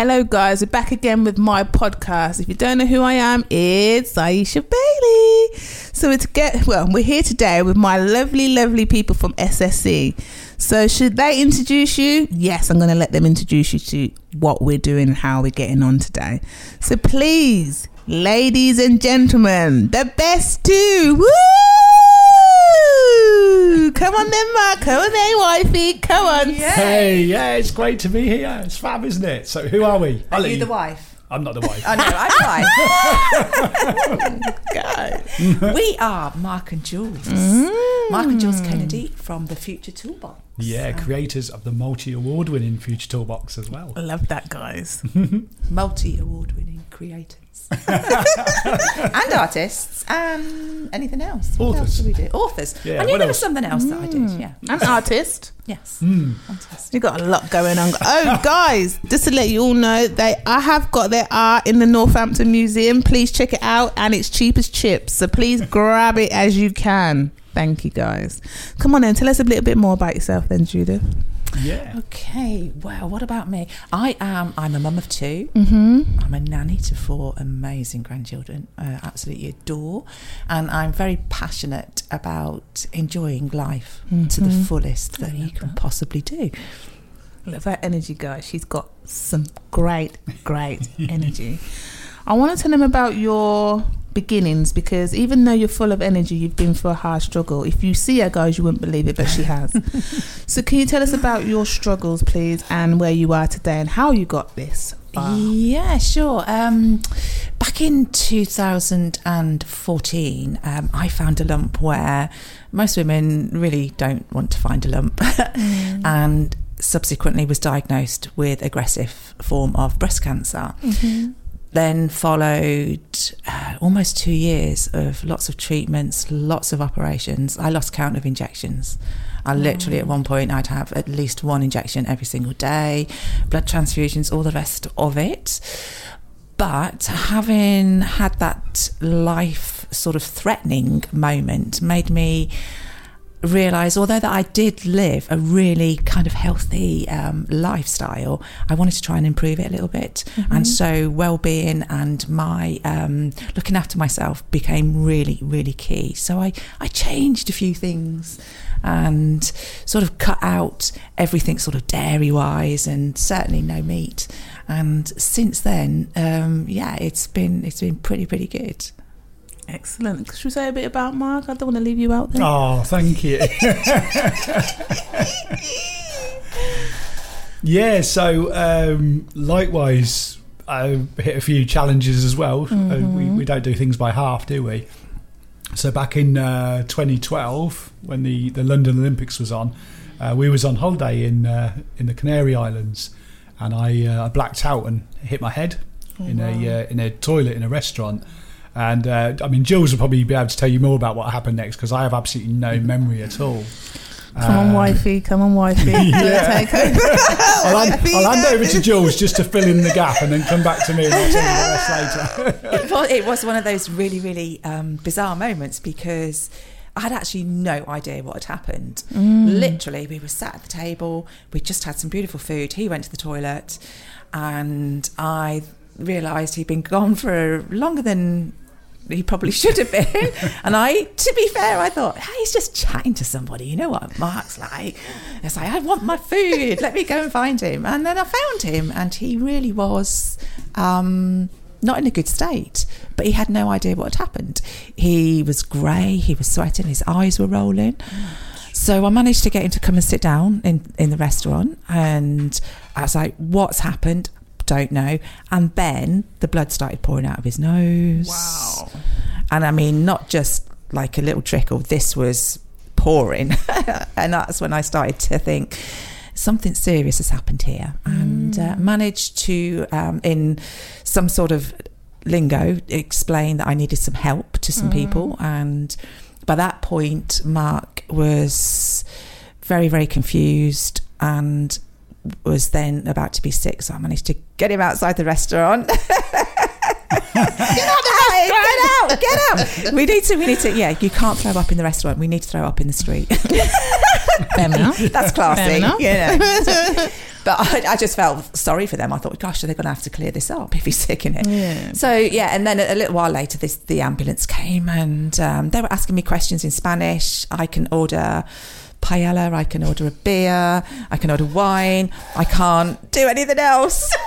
Hello, guys. We're back again with my podcast. If you don't know who I am, it's Aiesha Bailey. So it's get well. We're here today with my lovely, lovely people from SSE. So should they introduce you? Yes, I'm going to let them introduce you to what we're doing and how we're getting on today. So please, ladies and gentlemen, the best two. Woo! Come on then, Mark. Come on then, wifey. Come on. Hey, yeah, it's great to be here. It's fab, isn't it? So, who are we? I'll Are let you the wife? I'm not the wife. Oh no, I'm wife. we are Mark and Jules. Mm. Mark and Jules Kennedy from the Future Toolbox. yeah, um, creators of the multi award winning Future Toolbox as well. I love that, guys. Multi award winning creators. and artists and anything else. What Authors. else do we do? Authors. Yeah, I knew what there was else? something else that I did. Mm. Yeah. I'm an artist. Yes. Hmm. Fantastic. You got a lot going on. Oh, guys, just to let you all know, they I have got their art in the Northampton Museum. Please check it out, and it's cheap as chips. So please grab it as you can. Thank you, guys. Come on, then, tell us a little bit more about yourself, then, Judith. Yeah. Okay, well, what about me? I am. I'm a mum of 2 Mm-hmm. I'm a nanny to four amazing grandchildren. I absolutely adore, and I'm very passionate about enjoying life to the fullest that you can possibly do. Love her energy, guys. She's got some great, great energy. I want to tell them about your beginnings because even though you're full of energy, you've been through a hard struggle. If you see her, guys, you wouldn't believe it, but she has. so, can you tell us about your struggles, please, and where you are today and how you got this? far? Yeah, sure. Um, back in 2014, um, I found a lump where most women really don't want to find a lump, and subsequently was diagnosed with aggressive form of breast cancer. Then followed uh, almost two years of lots of treatments, lots of operations. I lost count of injections. I literally, at one point, I'd have at least one injection every single day, blood transfusions, all the rest of it. But having had that life sort of threatening moment made me realize although that I did live a really kind of healthy um, lifestyle I wanted to try and improve it a little bit. And so well-being and my um, looking after myself became really really key. So I, I changed a few things and sort of cut out everything sort of dairy wise and certainly no meat. And since then um, yeah it's been it's been pretty pretty good Excellent. Should we say a bit about Mark? I don't want to leave you out there. Oh, thank you. yeah, so um, likewise, I hit a few challenges as well. Uh, we, we don't do things by half, do we? So back in uh, 2012, when the, the London Olympics was on, uh, we was on holiday in uh, in the Canary Islands, and I uh, I blacked out and hit my head in a uh, in a toilet in a restaurant. And uh, I mean, Jules will probably be able to tell you more about what happened next because I have absolutely no memory at all. Come on, Uh, wifey. Come on, wifey. Yeah. I'll, hand, I'll hand over to Jules just to fill in the gap and then come back to me and I'll tell you the rest later. it, was, it was one of those really, really um, bizarre moments because I had actually no idea what had happened. Literally, we were sat at the table, we just had some beautiful food. He went to the toilet, and I realised he'd been gone for longer than he probably should have been. and I, to be fair, I thought, hey, he's just chatting to somebody. You know what Mark's like? It's like, I want my food. Let me go and find him. And then I found him, and he really was. Um, not in a good state, but he had no idea what had happened. He was grey, he was sweating, his eyes were rolling. So I managed to get him to come and sit down in, in the restaurant, and I was like, What's happened? Don't know. And then the blood started pouring out of his nose. Wow. And I mean, not just like a little trickle, this was pouring. and that's when I started to think something serious has happened here. And uh, managed to, um, in some sort of lingo, explain that I needed some help to some people. And by that point, Mark was very, very confused and was then about to be sick. So I managed to get him outside the restaurant. get out, get out. Get out! We need to, we need to, yeah, you can't throw up in the restaurant. We need to throw up in the street. Fair enough. That's classy. Fair enough. You know. but I, I just felt sorry for them. I thought, gosh, are they're going to have to clear this up if he's sick in it. Yeah. So yeah, and then a, a little while later, this the ambulance came and um, they were asking me questions in Spanish. I can order paella, I can order a beer, I can order wine. I can't do anything else.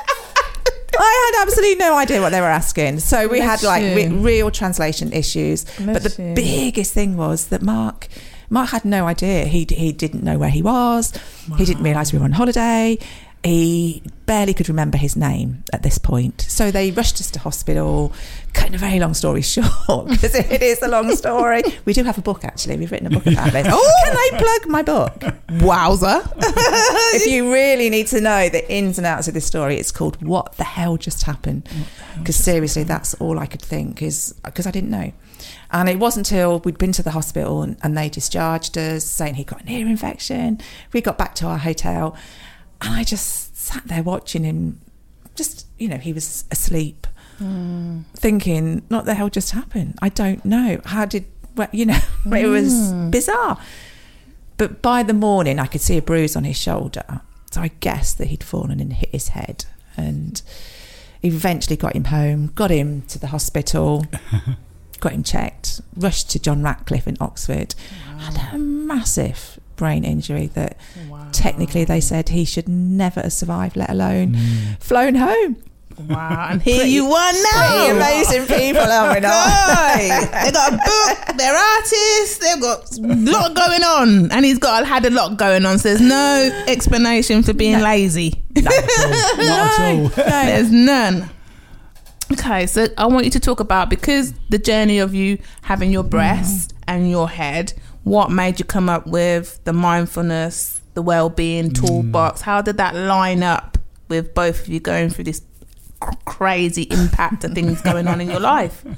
I had absolutely no idea what they were asking. So we Bless had like re- real translation issues. but the you. biggest thing was that Mark Mark had no idea. He he didn't know where he was. He didn't realise we were on holiday. He barely could remember his name at this point. So they rushed us to hospital. Cutting a very long story short, because it is a long story. We do have a book actually. We've written a book about this. Oh, can I plug my book? Wowza. if you really need to know the ins and outs of this story, it's called "What the Hell Just Happened." Because seriously, that's all I could think is because I didn't know. And it wasn't until we'd been to the hospital and, and they discharged us, saying he got an ear infection. We got back to our hotel, and I just sat there watching him. Just you know, he was asleep, hmm. thinking, "What the hell just happened? I don't know. How did well, you know?" It was hmm. bizarre. But by the morning, I could see a bruise on his shoulder. So I guessed that he'd fallen and hit his head. And eventually got him home, got him to the hospital, got him checked, rushed to John Radcliffe in Oxford. Had a massive brain injury that technically they said he should never have survived, let alone mm. flown home. Wow. And here Pretty- you are Pretty now. amazing people, are we not? Guy. they got a book, they're artists, they've got a lot going on. And he's got had a lot going on. So there's no explanation for being lazy. Not at all. There's none. Okay, so I want you to talk about because the journey of you having your mm. breast and your head, what made you come up with the mindfulness, the well-being toolbox? How did that line up with both of you going through this cr- crazy impact of things going on in your life?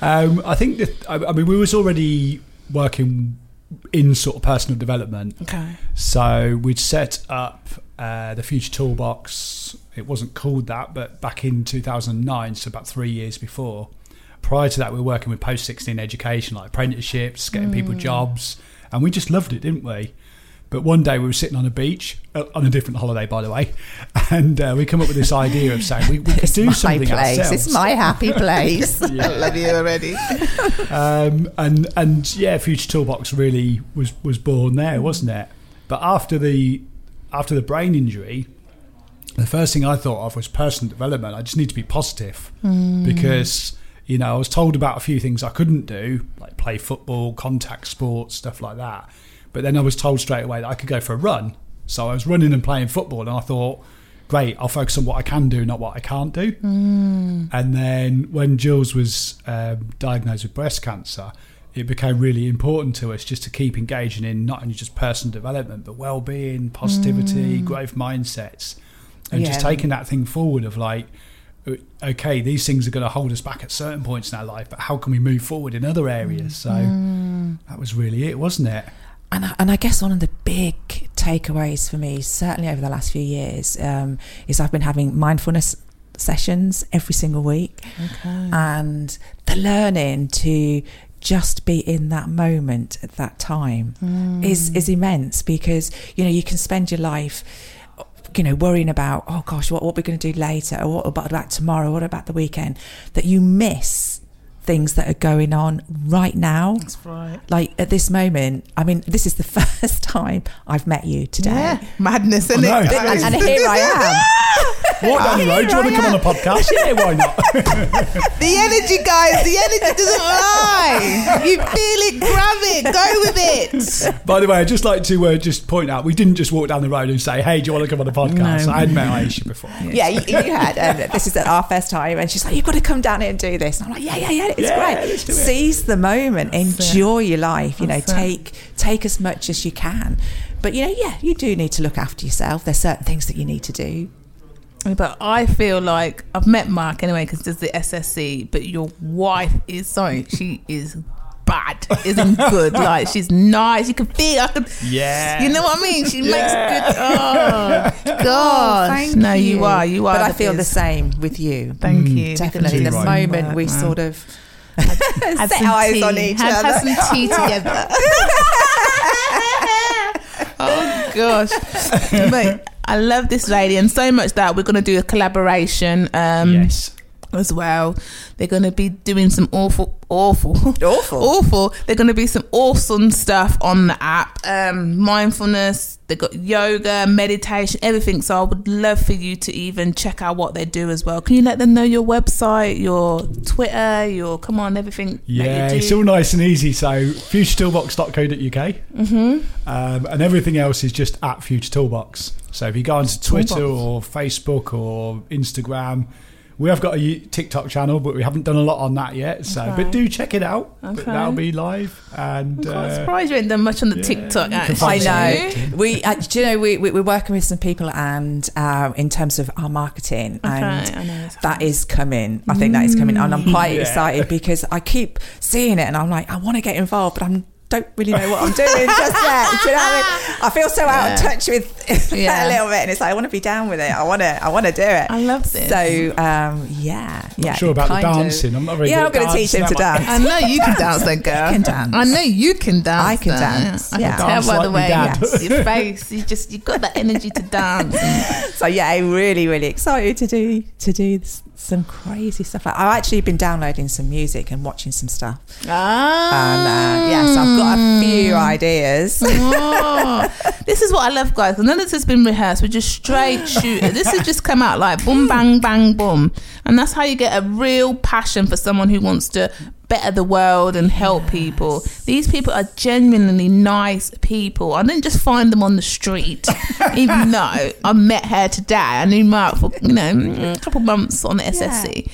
Um, I think that I, I mean we was already working in sort of personal development, Okay. so we'd set up uh, the Future Toolbox. It wasn't called that, but back in 2009, so about three years before. Prior to that, we were working with post 16 education, like apprenticeships, getting people jobs, and we just loved it, didn't we? But one day we were sitting on a beach, uh, on a different holiday, by the way, and uh, we come up with this idea of saying we, we could do my something place. ourselves. It's my happy place. I love you already. um, and and yeah, Future Toolbox really was was born there, wasn't it? But after the after the brain injury, the first thing I thought of was personal development. I just need to be positive because you know I was told about a few things I couldn't do, like play football, contact sports, stuff like that. But then I was told straight away that I could go for a run. So I was running and playing football, and I thought, great, I'll focus on what I can do, not what I can't do. And then when Jules was um, diagnosed with breast cancer, it became really important to us just to keep engaging in not only just personal development, but well-being, positivity, growth mindsets, and just taking that thing forward of like, okay, these things are going to hold us back at certain points in our life, but how can we move forward in other areas? Mm. So mm. that was really it, wasn't it? And I, and I guess one of the big takeaways for me, certainly over the last few years, um, is I've been having mindfulness sessions every single week, and the learning to just be in that moment at that time is mm. is immense because you know you can spend your life you know worrying about oh gosh what what we're going to do later or what about, about tomorrow what about the weekend that you miss things that are going on right now That's right. like at this moment i mean this is the first time i've met you today Yeah. Madness, isn't I it? know. and, and here i am Walk down the road. Do you want to come on a podcast? Yeah, why not? The energy, guys. The energy doesn't lie. You feel it, grab it, go with it. By the way, I'd just like to uh, just point out we didn't just walk down the road and say, "Hey, do you want to come on a podcast?" No. I had met Aiesha before. yeah you, you had and this is our first time and she's like you've got to come down here and do this and i'm like yeah yeah yeah it's Yeah, great let's do it. seize the moment That's enjoy your life you know it. take take as much as you can but you know yeah you do need to look after yourself there's certain things that you need to do But I feel like I've met Mark anyway because there's the SSC. But your wife is sorry, she is bad, isn't good. Like she's nice. You can feel. I can. Yeah. You know what I mean? She Yeah. makes good. Oh gosh. Thank no, you. are. You are. but i the feel the same with you Thank Mm. you. definitely the Right. moment we Wow. sort of had set some eyes tea. on each had, other had some tea together. oh gosh. but I love this lady, and so much that we're going to do a collaboration. Um, yes. As well. They're going to be doing some awful, awful, Awful. awful. They're going to be some awesome stuff on the app. Um, mindfulness. They've got yoga, meditation, everything. So I would love for you to even check out what they do as well. Can you let them know your website, your Twitter, your come on, everything? Yeah, that you it's all nice and easy. So futuretoolbox.co.uk mm-hmm. um, and everything else is just at Future Toolbox. So if you go onto Twitter Toolbox. or Facebook or Instagram, we have got a TikTok channel, but we haven't done a lot on that yet. So, Okay. but do check it out. But Okay. that'll be live. And I'm quite uh, surprised you haven't done much on the yeah, TikTok. you Actually. I know. We, uh, do you know, we, we, we're working with some people and uh, in terms of our marketing, Okay, and that's that is coming. I think that is coming, and I'm quite Yeah. excited because I keep seeing it, and I'm like, I want to get involved, but I'm don't really know what I'm doing just yet. Do you know what I mean? I feel so out of touch with Yeah. a little bit, and it's like I want to be down with it. I want to, I want to do it. I love this. So um, yeah, yeah. sure about the kind of- dancing. I'm not very Yeah, I'm going to teach him to dance. I know you can dance, then, girl. can dance. I know you can dance. I can though. dance, I yeah. Dance tell by the way yes, your face. You just you've got that energy to dance. So yeah, I'm really, really excited to do to do s- some crazy stuff. I've actually been downloading some music and watching some stuff, Ah, and uh, yes, I've got a few ideas. Oh, this is what I love, guys. None of this has been rehearsed. We're just straight shooting. This has just come out like boom, bang, bang, boom, and that's how you get a real passion for someone who wants to better the world and help people. These people are genuinely nice people. I didn't just find them on the street, even though I met her today. I knew Mark for you know mm, a couple months on the SSC.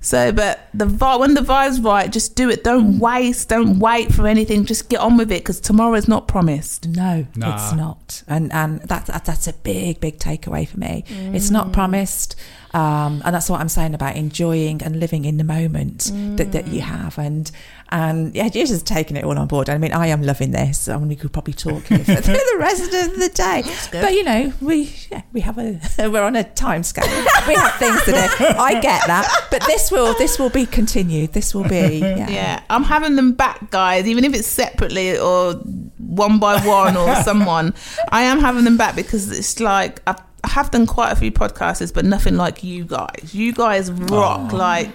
So, but the vibe, when the vibe's right, just do it. Don't mm. waste. Don't wait for anything. Just get on with it because tomorrow is not promised. No, Nah. it's not, and and that, that that's a big big takeaway for me. It's not mm. promised, um, and that's what I'm saying about enjoying and living in the moment that, that you have, and and yeah, you're just taking it all on board. I mean, I am loving this. I mean, we could probably talk for the rest of the day, but you know, we yeah, we have a we're on a time scale. we have things to do. I get that, but this will this will be continued. This will be yeah. Yeah, I'm having them back, guys. Even if it's separately or one by one or someone, I am having them back because it's like I've, I have done quite a few podcasts, but nothing like you guys. You guys rock. Like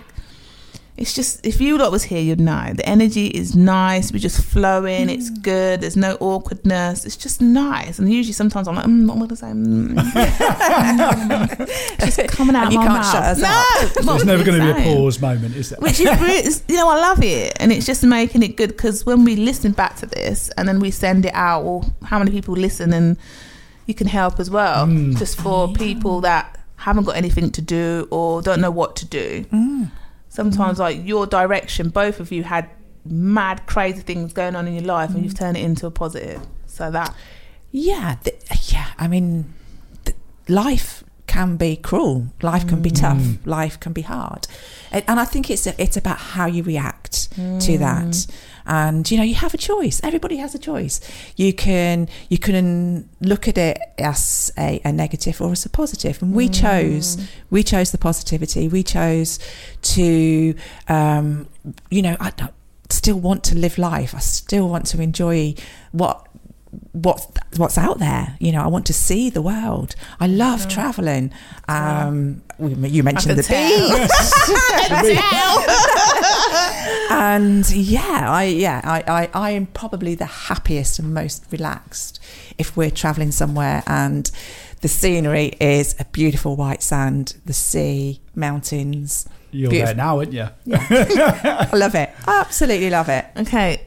it's just if you lot was here, you'd know the energy is nice. We're just flowing. It's good. There's no awkwardness. It's just nice. And usually, sometimes I'm like, mm, what am I gonna say? Mm. just coming out And of you my can't mouth. shut us no, up. what There's never going to be a pause moment, is there? which is really, you know, I love it, and it's just making it good because when we listen back to this and then we send it out, well, how many people listen and you can help as well, Mm. just for people that haven't got anything to do or don't know what to do. Mm. Sometimes, like your direction, both of you had mad, crazy things going on in your life, and you've turned it into a positive. So that Yeah, th- yeah. I mean, th- life can be cruel. Life can be tough. Life can be hard, and, and I think it's it's about how you react to that. And you know, you have a choice. Everybody has a choice. You can you can look at it as a, a negative or as a positive. And we chose we chose the positivity. We chose to um, you know I don't- still want to live life. I still want to enjoy what what's what's out there. You know, I want to see the world. I love traveling. Um, we- you mentioned the beach, and yeah, I yeah I, I I am probably the happiest and most relaxed if we're traveling somewhere and the scenery is a beautiful white sand, the sea, mountains. You're Beautiful. there now, aren't you? Yeah. I love it. I absolutely love it. Okay.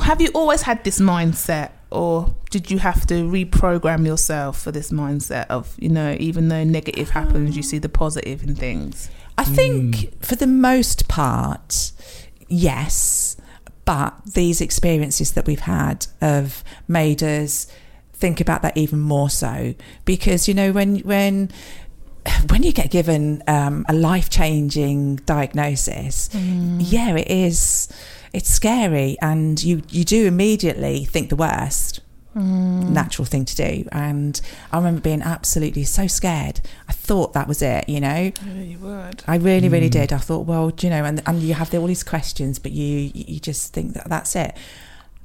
Have you always had this mindset or did you have to reprogram yourself for this mindset of, you know, even though negative happens, you see the positive in things? I think for the most part, yes. But these experiences that we've had have made us think about that even more so because you know when when when you get given um, a life changing diagnosis, yeah, it is. It's scary, and you you do immediately think the worst. Mm. Natural thing to do, and I remember being absolutely so scared. I thought that was it, you know. You would. I really, really mm. did. I thought, well, do you know, and and you have all these questions, but you you just think that that's it.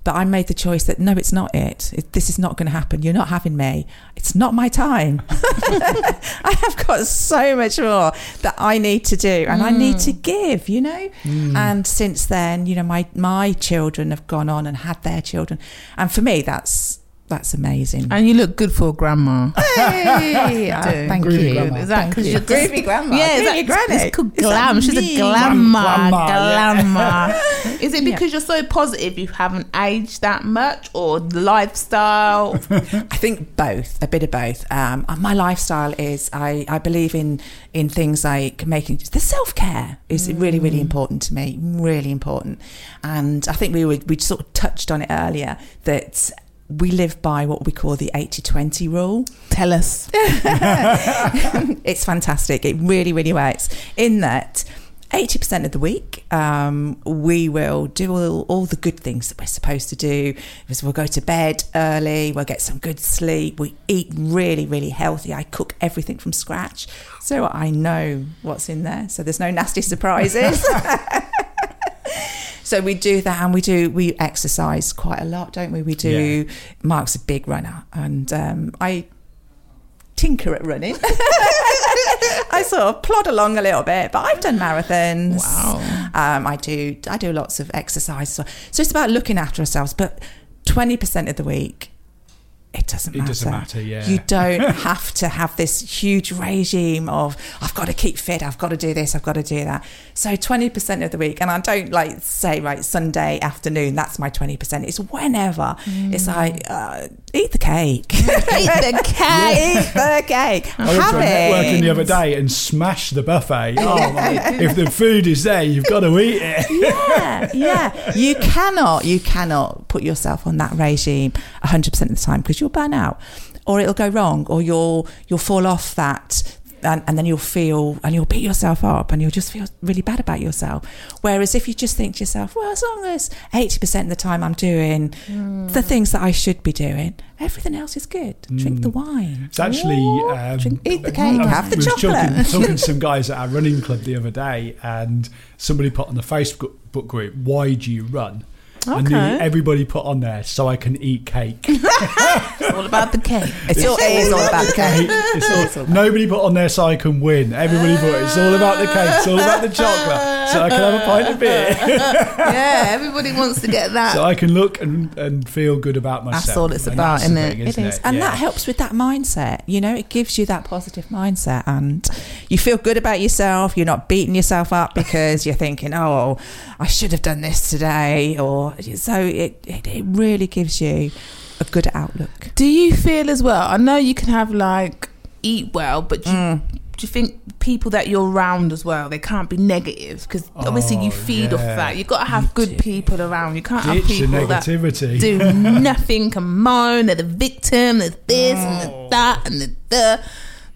But I made the choice that no, it's not it. it this is not going to happen. You're not having me. It's not my time. I have got so much more that I need to do and I need to mm. give, you know? Mm. And since then, you know, my, my children have gone on and had their children. And for me, that's that's amazing. And you look good for a grandma. Hey, uh, do. thank Groovy you. grandma. Is that Thank because you. you're just- Groovy grandma. Yeah, is that, granny. it's called glam. She's me? a glamour. Grandma, yeah. Glamour. Is it Yeah. because you're so positive you haven't aged that much or the lifestyle? I think both, a bit of both. Um, my lifestyle is I, I believe in in things like making the self care is really really important to me, really important. And I think we were, we sort of touched on it earlier that we live by what we call the 80-20 rule. Tell us. it's fantastic. It really, really works. In that, 80% of the week, um, we will do all, all the good things that we're supposed to do. We'll go to bed early, we'll get some good sleep, we eat really, really healthy. I cook everything from scratch, so I know what's in there. So there's no nasty surprises. So we do that, and we do we exercise quite a lot, don't we? We do. Mark's a big runner, and um, I tinker at running. I sort of plod along a little bit, but I've done marathons. Wow. Um, I do. I do lots of exercise. So, so it's about looking after ourselves. But twenty percent of the week, it doesn't matter. It matter. doesn't matter, yeah. You don't have to have this huge regime of I've got to keep fit, I've got to do this, I've got to do that. So twenty percent of the week, and I don't like say right Sunday afternoon. That's my twenty percent. It's whenever. It's like uh, eat the cake, Eat the cake. eat the cake. I went Have to a networking the other day and smashed the buffet. Oh, my. if the food is there, you've got to eat it. yeah, yeah. You cannot, you cannot put yourself on that regime 100% of the time because you'll burn out or it'll go wrong or you'll, you'll fall off that and, and then you'll feel and you'll beat yourself up and you'll just feel really bad about yourself. Whereas if you just think to yourself, well, as long as 80% of the time I'm doing the things that I should be doing, everything else is good. Drink the wine. It's actually um, Drink, eat the cake, I have the was chocolate. Talking, talking to some guys at our running club the other day, and somebody put on the Facebook book group, "Why do you run?" And Okay. nearly everybody put on there, "So I can eat cake." It's all about the cake. It's all, it is all about the cake. It's all, nobody put on there, "So I can win." Everybody put, "It's all about the cake. It's all about the chocolate, so I can have a pint of beer, yeah, everybody wants to get that. so I can look and, and feel good about myself." That's all it's And about, that's the isn't it? thing, It isn't is. And Yeah. that helps with that mindset. You know, it gives you that positive mindset and you feel good about yourself. You're not beating yourself up because you're thinking, oh, I should have done this today. Or so it, it, it really gives you a good outlook. Do you feel as well? I know you can have like eat well, but do you, Mm. do you think people that you're around as well they can't be negative because obviously you Oh, feed off that. You've got to have good people around. You can't have Ditch the people that do nothing, can moan. They're the victim. There's this and Oh. the that and the the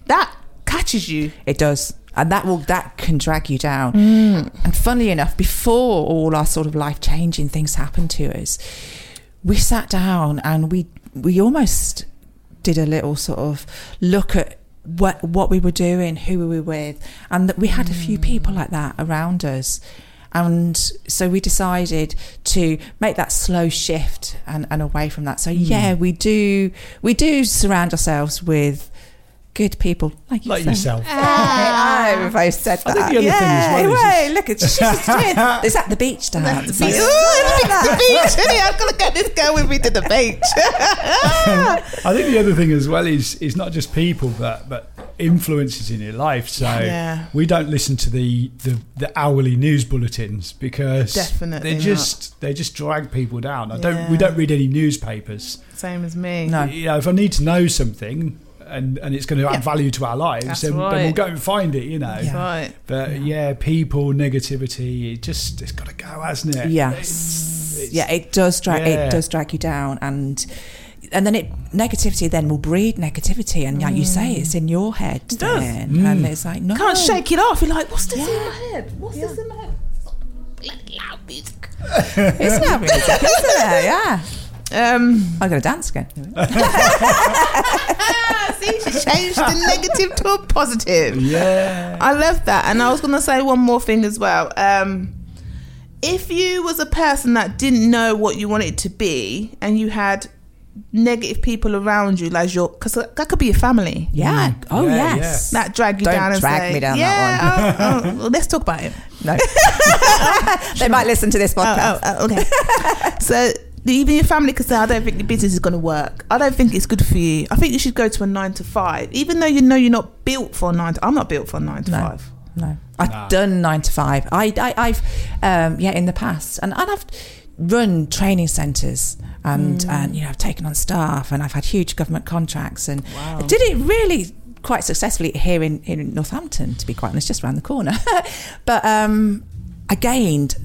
that catches you. It does. And that will that can drag you down. Mm. And funnily enough, before all our sort of life changing things happened to us, we sat down and we we almost did a little sort of look at what what we were doing, who were we were with, and that we had a few people like that around us. And so we decided to make that slow shift and, and away from that. So yeah, we do we do surround ourselves with good people like, like yourself. yourself. Ah, we both said I that. think the other thing as well is- right, look at she's just doing. Is that the beach dance? That's the beach. Ooh, everything's the beach. I've got to get this girl with me to the beach. I think the other thing as well is is not just people, but but influences in your life. So Yeah. we don't listen to the, the the hourly news bulletins because Definitely they not. just they just drag people down. I don't Yeah. we don't read any newspapers. Same as me. No. You know, if I need to know something and and it's going to add Yeah. value to our lives, That's then, then we'll go and find it. You know. That's right. But yeah. people, negativity, it just it's got to go, hasn't it? Yes. It's- it's- yeah, it does drag Yeah. it does drag you down and and then it negativity then will breed negativity and like you say it's in your head It does. then Mm. and it's like no You Can't shake it off. You're like, what's this in Yeah. my head? What's this in my head? Bloody loud music. it's not music, isn't it? Yeah. Um, I gotta dance again. see, she changed the negative to a positive. Yeah. I love that. And I was going to say one more thing as well. Um, if you was a person that didn't know what you wanted to be and you had negative people around you like your because that could be your family Yeah. Oh, Yeah, yes. that drag you Don't down and drag say, me down that yeah, oh, oh, well, let's talk about it No. they might listen to this Oh, podcast. oh, oh, okay. so even your family could say, "I don't think your business is going to work. I don't think it's good for you. I think you should go to a nine to five, even though you know you're not built for a nine. To, I'm not built for a nine to No. five. No, I've Nah. done nine to five. I, I I've um, yeah in the past, and, and I've run training centres, and and you know I've taken on staff, and I've had huge government contracts, and Wow. I did it really quite successfully here in in Northampton, to be quite honest, just around the corner. but um, I gained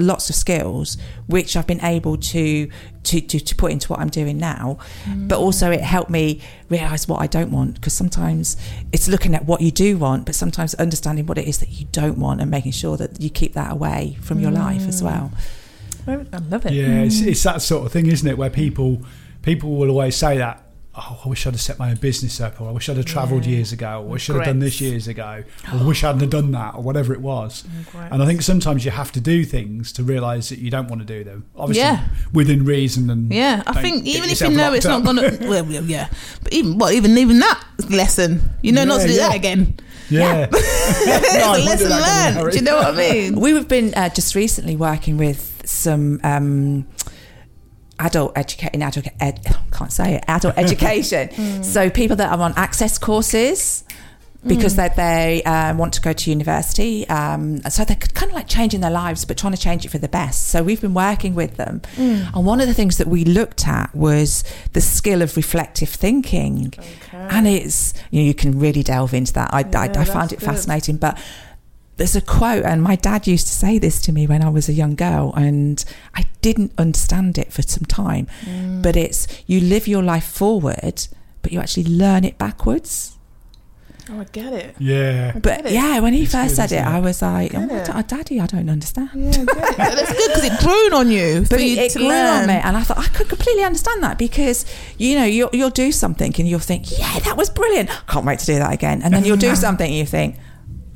lots of skills which I've been able to to, to, to put into what I'm doing now mm. but also it helped me realize what I don't want because sometimes it's looking at what you do want but sometimes understanding what it is that you don't want and making sure that you keep that away from your life as well mm. I love it. Yeah, it's, it's that sort of thing, isn't it? Where people people will always say that. Oh, I wish I'd have set my own business up, or I wish I'd have travelled Yeah. years ago, or I should have done this years ago, or I wish I hadn't have done that, or whatever it was. Regrets. And I think sometimes you have to do things to realise that you don't want to do them. Obviously, Yeah. within reason and Yeah, I think even if you know locked it's not gonna, well, well, yeah, but even well, even even that lesson, you know, not to do yeah. that again. yeah, it's No, I a won't do lesson learned. Do you know what I mean? we've been uh, just recently working with some um, adult educating adult ed, can't say it adult education. So people that are on access courses because they, they um, want to go to university um, so they're kind of like changing their lives but trying to change it for the best. So we've been working with them. And one of the things that we looked at was the skill of reflective thinking. And it's you know you can really delve into that. I, I, I found it good. fascinating but there's a quote, and my dad used to say this to me when I was a young girl, and I didn't understand it for some time. Mm. But it's you live your life forward, but you actually learn it backwards. Oh, I get it. yeah. But it. yeah, when he It's first good, said it, isn't it? I was like, oh, Get "Oh, Daddy, I don't understand." Yeah, I. That's good because it grew on you But you it, it grew learn. on me, and I thought I could completely understand that because you know you'll, you'll do something and you'll think, "Yeah, that was brilliant! Can't wait to do that again." And then you'll do something and you think,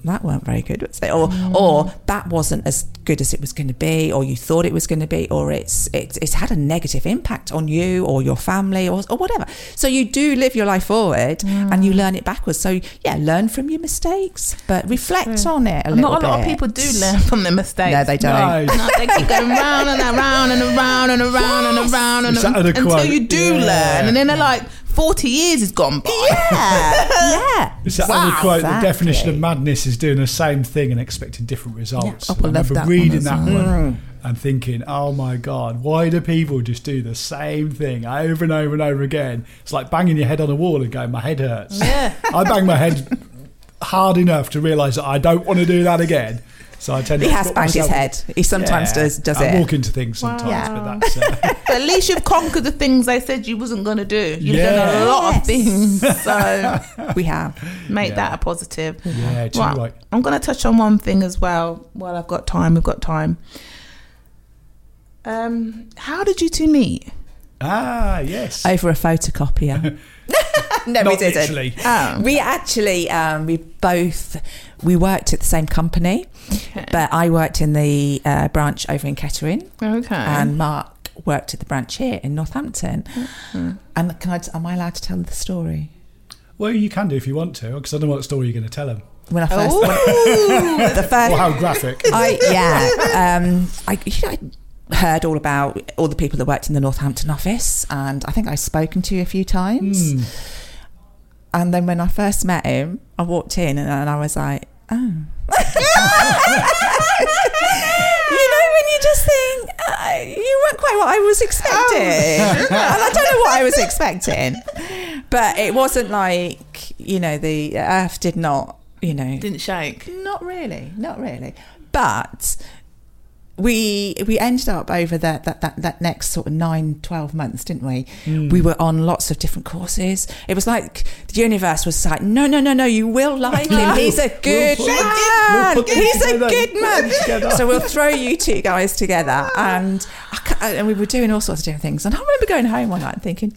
"That weren't very good," was it? Or, or mm. that wasn't as good as it was going to be, or you thought it was going to be, or it's it's it's had a negative impact on you or your family or or whatever. So you do live your life forward and you mm. learn it backwards. So yeah, learn from your mistakes, but reflect true. on it a little not a lot of people do learn from their mistakes. No, they don't. No. No, they keep going round and around and around and around and around and around until quote? you do Yeah. learn, and then they're like, forty years has gone by. Yeah, yeah. It's that Wow, other quote, the definition of madness is doing the same thing and expecting different results. Oh, I I remember that reading as that well. one and thinking, oh my God, why do people just do the same thing over and over and over again? It's like banging your head on a wall and going, my head hurts. Yeah. I bang my head hard enough to realise that I don't want to do that again. So I tend He to has put banged his head. He sometimes Yeah. does does I it. walk into things sometimes, Wow. but that's uh, at least you've conquered the things I said you wasn't going to do. You've done Yeah. a lot of things, so We have. make Yeah. that a positive. yeah, too Right. right. I'm going to touch on one thing as well. While I've got time, we've got time. Um, how did you two meet? Ah, yes. Over a photocopier. no, we didn't. literally. Oh, We actually, um, we both, we worked at the same company, but I worked in the uh, branch over in Kettering, okay. and Mark worked at the branch here in Northampton. And can I, am I allowed to tell the story? Well, you can do if you want to, because I don't know what story you're going to tell them. When I first, Oh, the first, Or how graphic. I yeah. Um, I, you know, I heard all about all the people that worked in the Northampton office, and I think I've spoken to you a few times. Hmm. And then when I first met him, I walked in and, and I was like, oh. you know, when you just think, uh, you weren't quite what I was expecting. and I don't know what I was expecting. But it wasn't like, you know, the earth did not, you know, didn't shake. not really, not really. But we we ended up over that that, that, that next sort of nine, 12 months, didn't we? Hmm. We were on lots of different courses. It was like the universe was like, no, no, no, no, you will like him. He's a good We'll- man. we'll He's a good man. Put them together. So we'll throw you two guys together. And I and we were doing all sorts of different things. And I remember going home one night and thinking,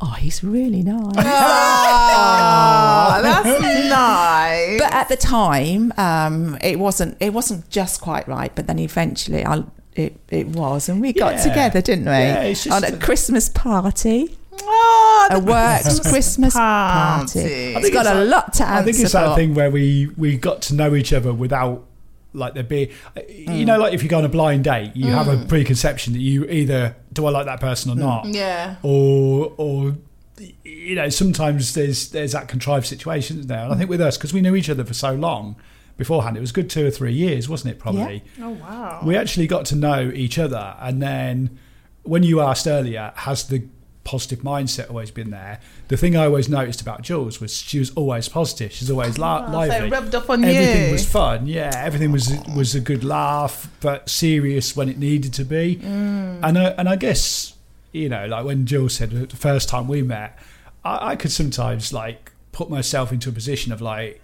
oh, he's really nice. Oh, that's nice. but at the time, um, it wasn't. It wasn't just quite right. But then eventually, I. It, it was, and we got Yeah. together, didn't we? Yeah, it's just On a a- Christmas party, oh, a worked Christmas party. party. I It's think got it's a that- lot to answer I think it's that for. thing where we we got to know each other without like there'd be uh, you mm. know like if you go on a blind date you have a mm. preconception that you either do I like that person or mm. not? Yeah. or or you know sometimes there's there's that contrived situation isn't there? And I think with us because we knew each other for so long beforehand it was a good two or three years wasn't it probably? Oh wow. we actually got to know each other and then when you asked earlier has the positive mindset always been there. The thing i always noticed about jules was she was always positive. She's always la- Oh, so lively. it rubbed off on everything you. was fun yeah. Everything was was a good laugh but serious when it needed to be. Mm. and I, and i guess you know like when jules said the first time we met I, I could sometimes like put myself into a position of like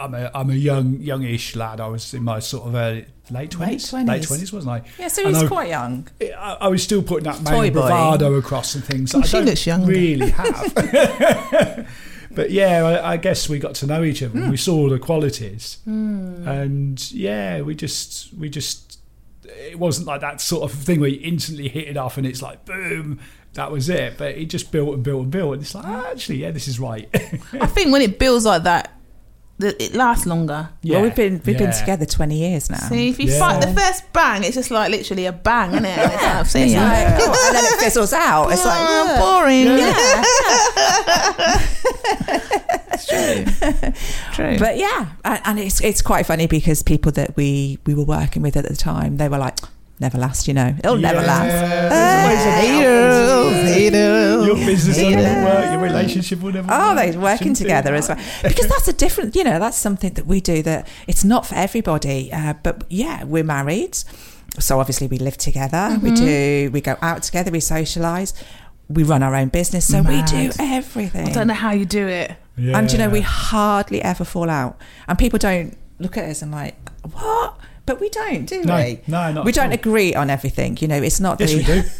I'm a I'm a young youngish lad. I was in my sort of early, late twenties, late twenties, wasn't I? yeah, so he's I- quite young. I, I was still putting that main boy. bravado across and things. that I she don't looks young. really have. but yeah, I, I guess we got to know each other. Hmm. and We saw the qualities, and yeah, we just we just it wasn't like that sort of thing where you instantly hit it off and it's like boom. That was it, but it just built and built and built, and it's like ah, actually, yeah, this is right. I think when it builds like that, that it lasts longer. yeah, well, we've been we've been together twenty years now. See, if you Yeah. fight the first bang, it's just like literally a bang, isn't it? And it's like, I've seen It's like, oh, and then it fizzles out. It's like Oh, boring. Yeah. It's true. True. But yeah, and and it's it's quite funny because people that we we were working with at the time, they were like, "Never last, you know, it'll never last." there's always a- haters, haters. Your business will never work. Your relationship will never Oh, work. they're working together as well. Because that's a different, you know, that's something that we do that it's not for everybody. Uh, but yeah, we're married. So obviously we live together. We do, we go out together, we socialise, we run our own business. So we do everything. I don't know how you do it. Yeah. And you know, we hardly ever fall out. And people don't look at us and like, what? But we don't, do No, we? no, not we at don't all. agree on everything. You know, it's not Yes, the. we do.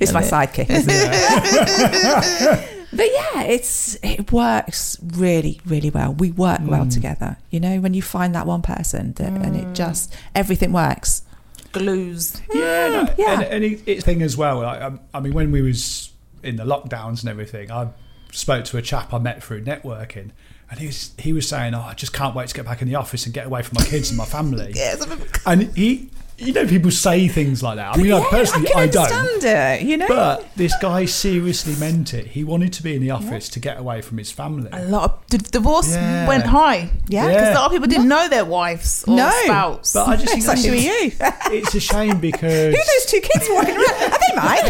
It's my sidekick, isn't it? But yeah, it's it works really, really well. We work well Mm. together. You know, when you find that one person that, and it just everything works. Glues. Yeah, no, Yeah. and, and it, it's thing as well. Like, um, I mean, when we was in the lockdowns and everything, I spoke to a chap I met through networking, and he was he was saying, "Oh, I just can't wait to get back in the office and get away from my kids and my family." Yeah, people- And he, you know, people say things like that. I mean, yeah, I personally, I I, don't. understand it. You know, But this guy seriously meant it. He wanted to be in the office to get away from his family. a lot of d- divorce Yeah. went high. Yeah. because Yeah. a lot of people didn't know their wives or No. spouse. But I just think it's like that's who are you? it's a shame because Who are those two kids walking around? Are they mine?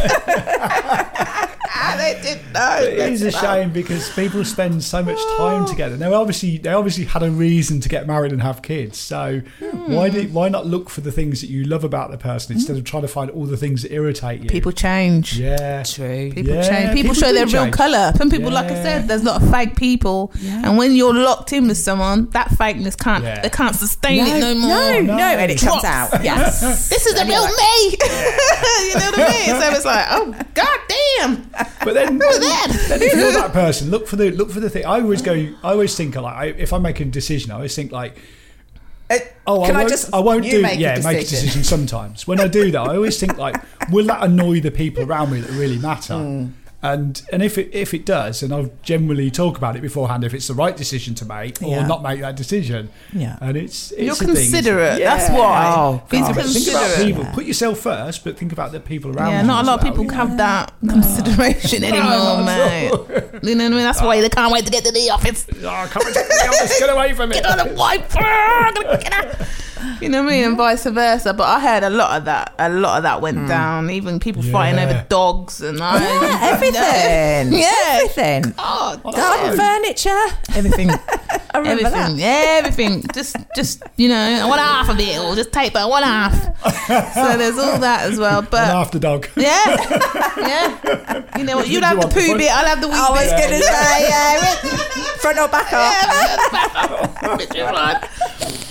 They didn't know. it is a shame because people spend so much time together. They obviously they obviously had a reason to get married and have kids. So why hmm. do why not look for the things that you love about the person hmm. instead of trying to find all the things that irritate you? People change. yeah. True. People Yeah, change. People, people show do their real color. Some people, like I said, there's a lot of fake people, Yeah. and when you're locked in with someone, that fakeness can't. Yeah. They can't sustain it no more. No, no, No. and it comes out. Yes. This is the real me. you know what I mean? So it's like, oh god damn, But then, then if you're that person, look for the look for the thing. I always go. I always think like I, if I make a decision, I always think like. Oh, Can I I won't, just- I won't do. make a yeah, make a decision. sometimes. When I do that, I always think like, will that annoy the people around me that really matter? Hmm. And and if it if it does, and I'll generally talk about it beforehand if it's the right decision to make or Yeah. not make that decision. Yeah. And it's, it's You're a thing, isn't considerate. Yeah. That's why. Oh, He's God. But about considerate. people. Yeah. Put yourself first, but think about the people around Yeah, you not a as lot of people you know? have that consideration anymore, not mate. at. You know what I mean? That's why they can't wait to get to the office. Oh, I can't wait to get the office. Get away from it. Get on the wife. I'm gonna get out. You know what I mean, and vice versa. But I heard a lot of that. A lot of that went mm. down. Even people fighting Yeah. over dogs and I, Yeah, everything. Yeah. Everything. Oh, Garden furniture. everything, I remember everything, everything. Just, just you know, I want half of it, or just take but one half. so there's all that as well. An But after dog. yeah, yeah. You know what? Which You'd one have do the you poo want, the bit. I'll have the wee I was bit. going to say, yeah, front or back up. Which is right.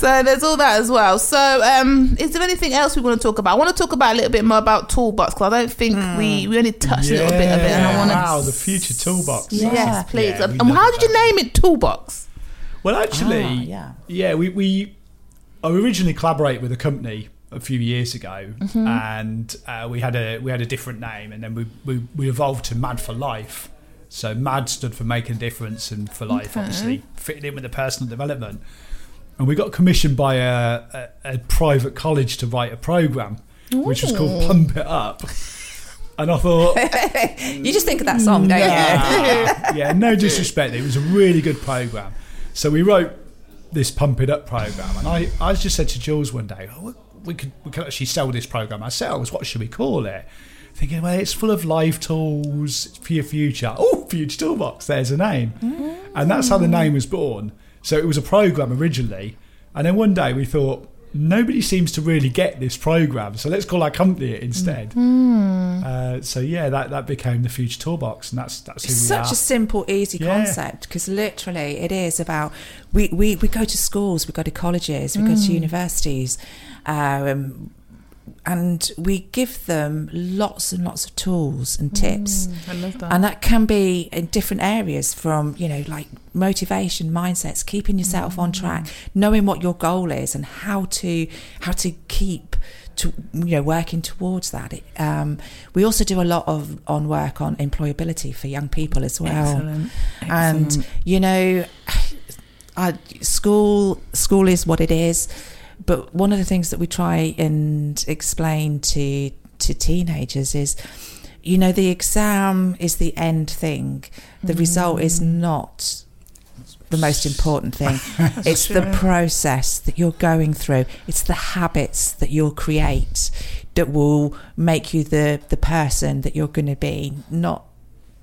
So there's all that as well. So, um, is there anything else we want to talk about? I want to talk about a little bit more about toolbox because I don't think we we only touched a little bit of it, and I want to. wow, the future toolbox. Yeah. Yes, please. Yeah, and how did you name it? Toolbox. Well, actually, Ah, yeah. yeah, we, we originally collaborated with a company a few years ago, Mm-hmm. and uh, we had a we had a different name, and then we, we, we evolved to Mad for Life. So Mad stood for making a difference, and for life, Okay. obviously fitting in with the personal development. And we got commissioned by a, a, a private college to write a program, which was called Pump It Up. And I thought, You just think of that song, don't you? Yeah, no disrespect. It was a really good program. So we wrote this Pump It Up program, and I, I just said to Jules one day, oh, we could we could actually sell this program ourselves. What should we call it? Thinking, well, it's full of live tools for your future. Oh, Future Toolbox. There's a name, mm. and that's how the name was born. So it was a program originally, and then one day we thought. Nobody seems to really get this program, so let's call our company it instead. Uh, so yeah, that, that became the Future Toolbox, and that's that's who we It's we such are. a simple, easy Yeah. concept because literally it is about we, we, we go to schools, we go to colleges, we go Mm. to universities, um, and we give them lots and lots of tools and tips. I love that. And that can be in different areas from, you know, like motivation, mindsets, keeping yourself on track, knowing what your goal is and how to how to keep to you know working towards that. It, um, we also do a lot of on work on employability for young people as well. Excellent. And you know, I, school school is what it is, but one of the things that we try and explain to to teenagers is, you know, the exam is the end thing. The result is mm. not the most important thing. it's the process that you're going through. It's the habits that you'll create that will make you the the person that you're going to be, not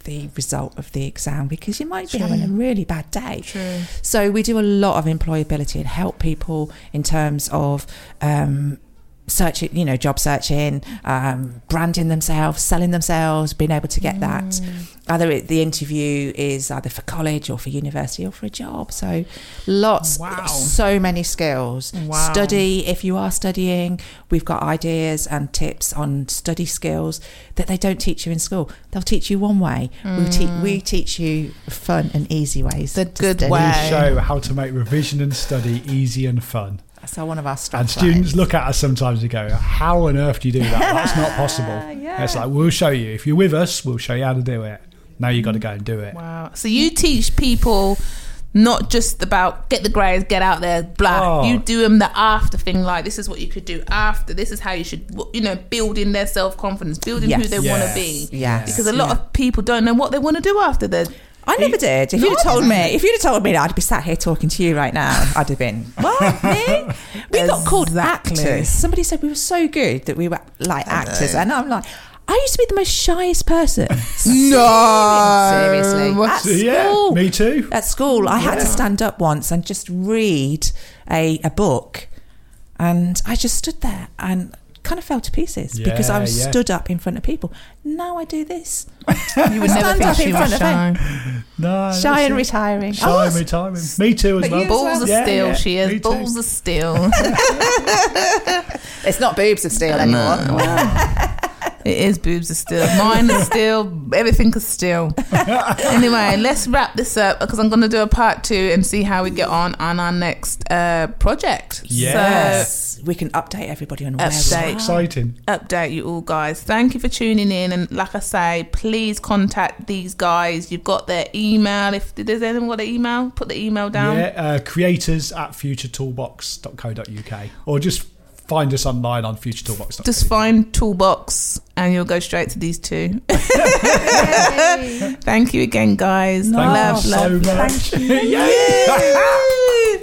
the result of the exam because you might be True. having a really bad day. True. So we do a lot of employability and help people in terms of um, searching, you know, job searching, um, branding themselves, selling themselves, being able to get that. Mm. Either it, the interview is either for college or for university or for a job. So lots, Wow. so many skills. Wow. Study if you are studying. We've got ideas and tips on study skills that they don't teach you in school. They'll teach you one way. We, te- we teach you fun and easy ways. The good study. way. We show how to make revision and study easy and fun. That's our, one of our strong And students points. look at us sometimes and go, "How on earth do you do that? That's not possible." Yeah. It's like we'll show you. If you're with us, we'll show you how to do it. Now you got to go and do it. Wow. So you teach people not just about get the grades, get out there, blah. Oh. You do them the after thing, like this is what you could do after. This is how you should, you know, building their self confidence, building who Yes. they want to be. Yes. Because a lot Yeah. of people don't know what they want to do after they're. I never did. If No, you'd have told me, if you'd have told me that I'd be sat here talking to you right now, I'd have been what me? We got called Exactly. actors. Somebody said we were so good that we were like actors, and I'm like, I used to be the most shyest person. No. seriously. At So, yeah, school, me too. at school, I had to stand up once and just read a a book, and I just stood there and kind of fell to pieces because I was yeah. stood up in front of people. Now I do this. You would never Stand think up in was front of shy. No, Shy and it. retiring. I Shy was. and retiring. Me too as But well. you- Balls of Yeah, steel, yeah, she me is. too. Balls of steel. It's not boobs of steel anymore. It is boobs of still. Mine is still. Everything is still. anyway, let's wrap this up because I'm going to do a part two and see how we get on on our next uh, project. Yes. we can update everybody on where Update. we are. Exciting. Update you all, guys. Thank you for tuning in. And like I say, please contact these guys. You've got their email. If there's anyone got an email, put the email down. Yeah, uh, creators at futuretoolbox.co.uk or just find us online on futuretoolbox.co.uk. Just find Toolbox and you'll go straight to these two. Thank you again, guys. Thank love, love, so love. much. Yay!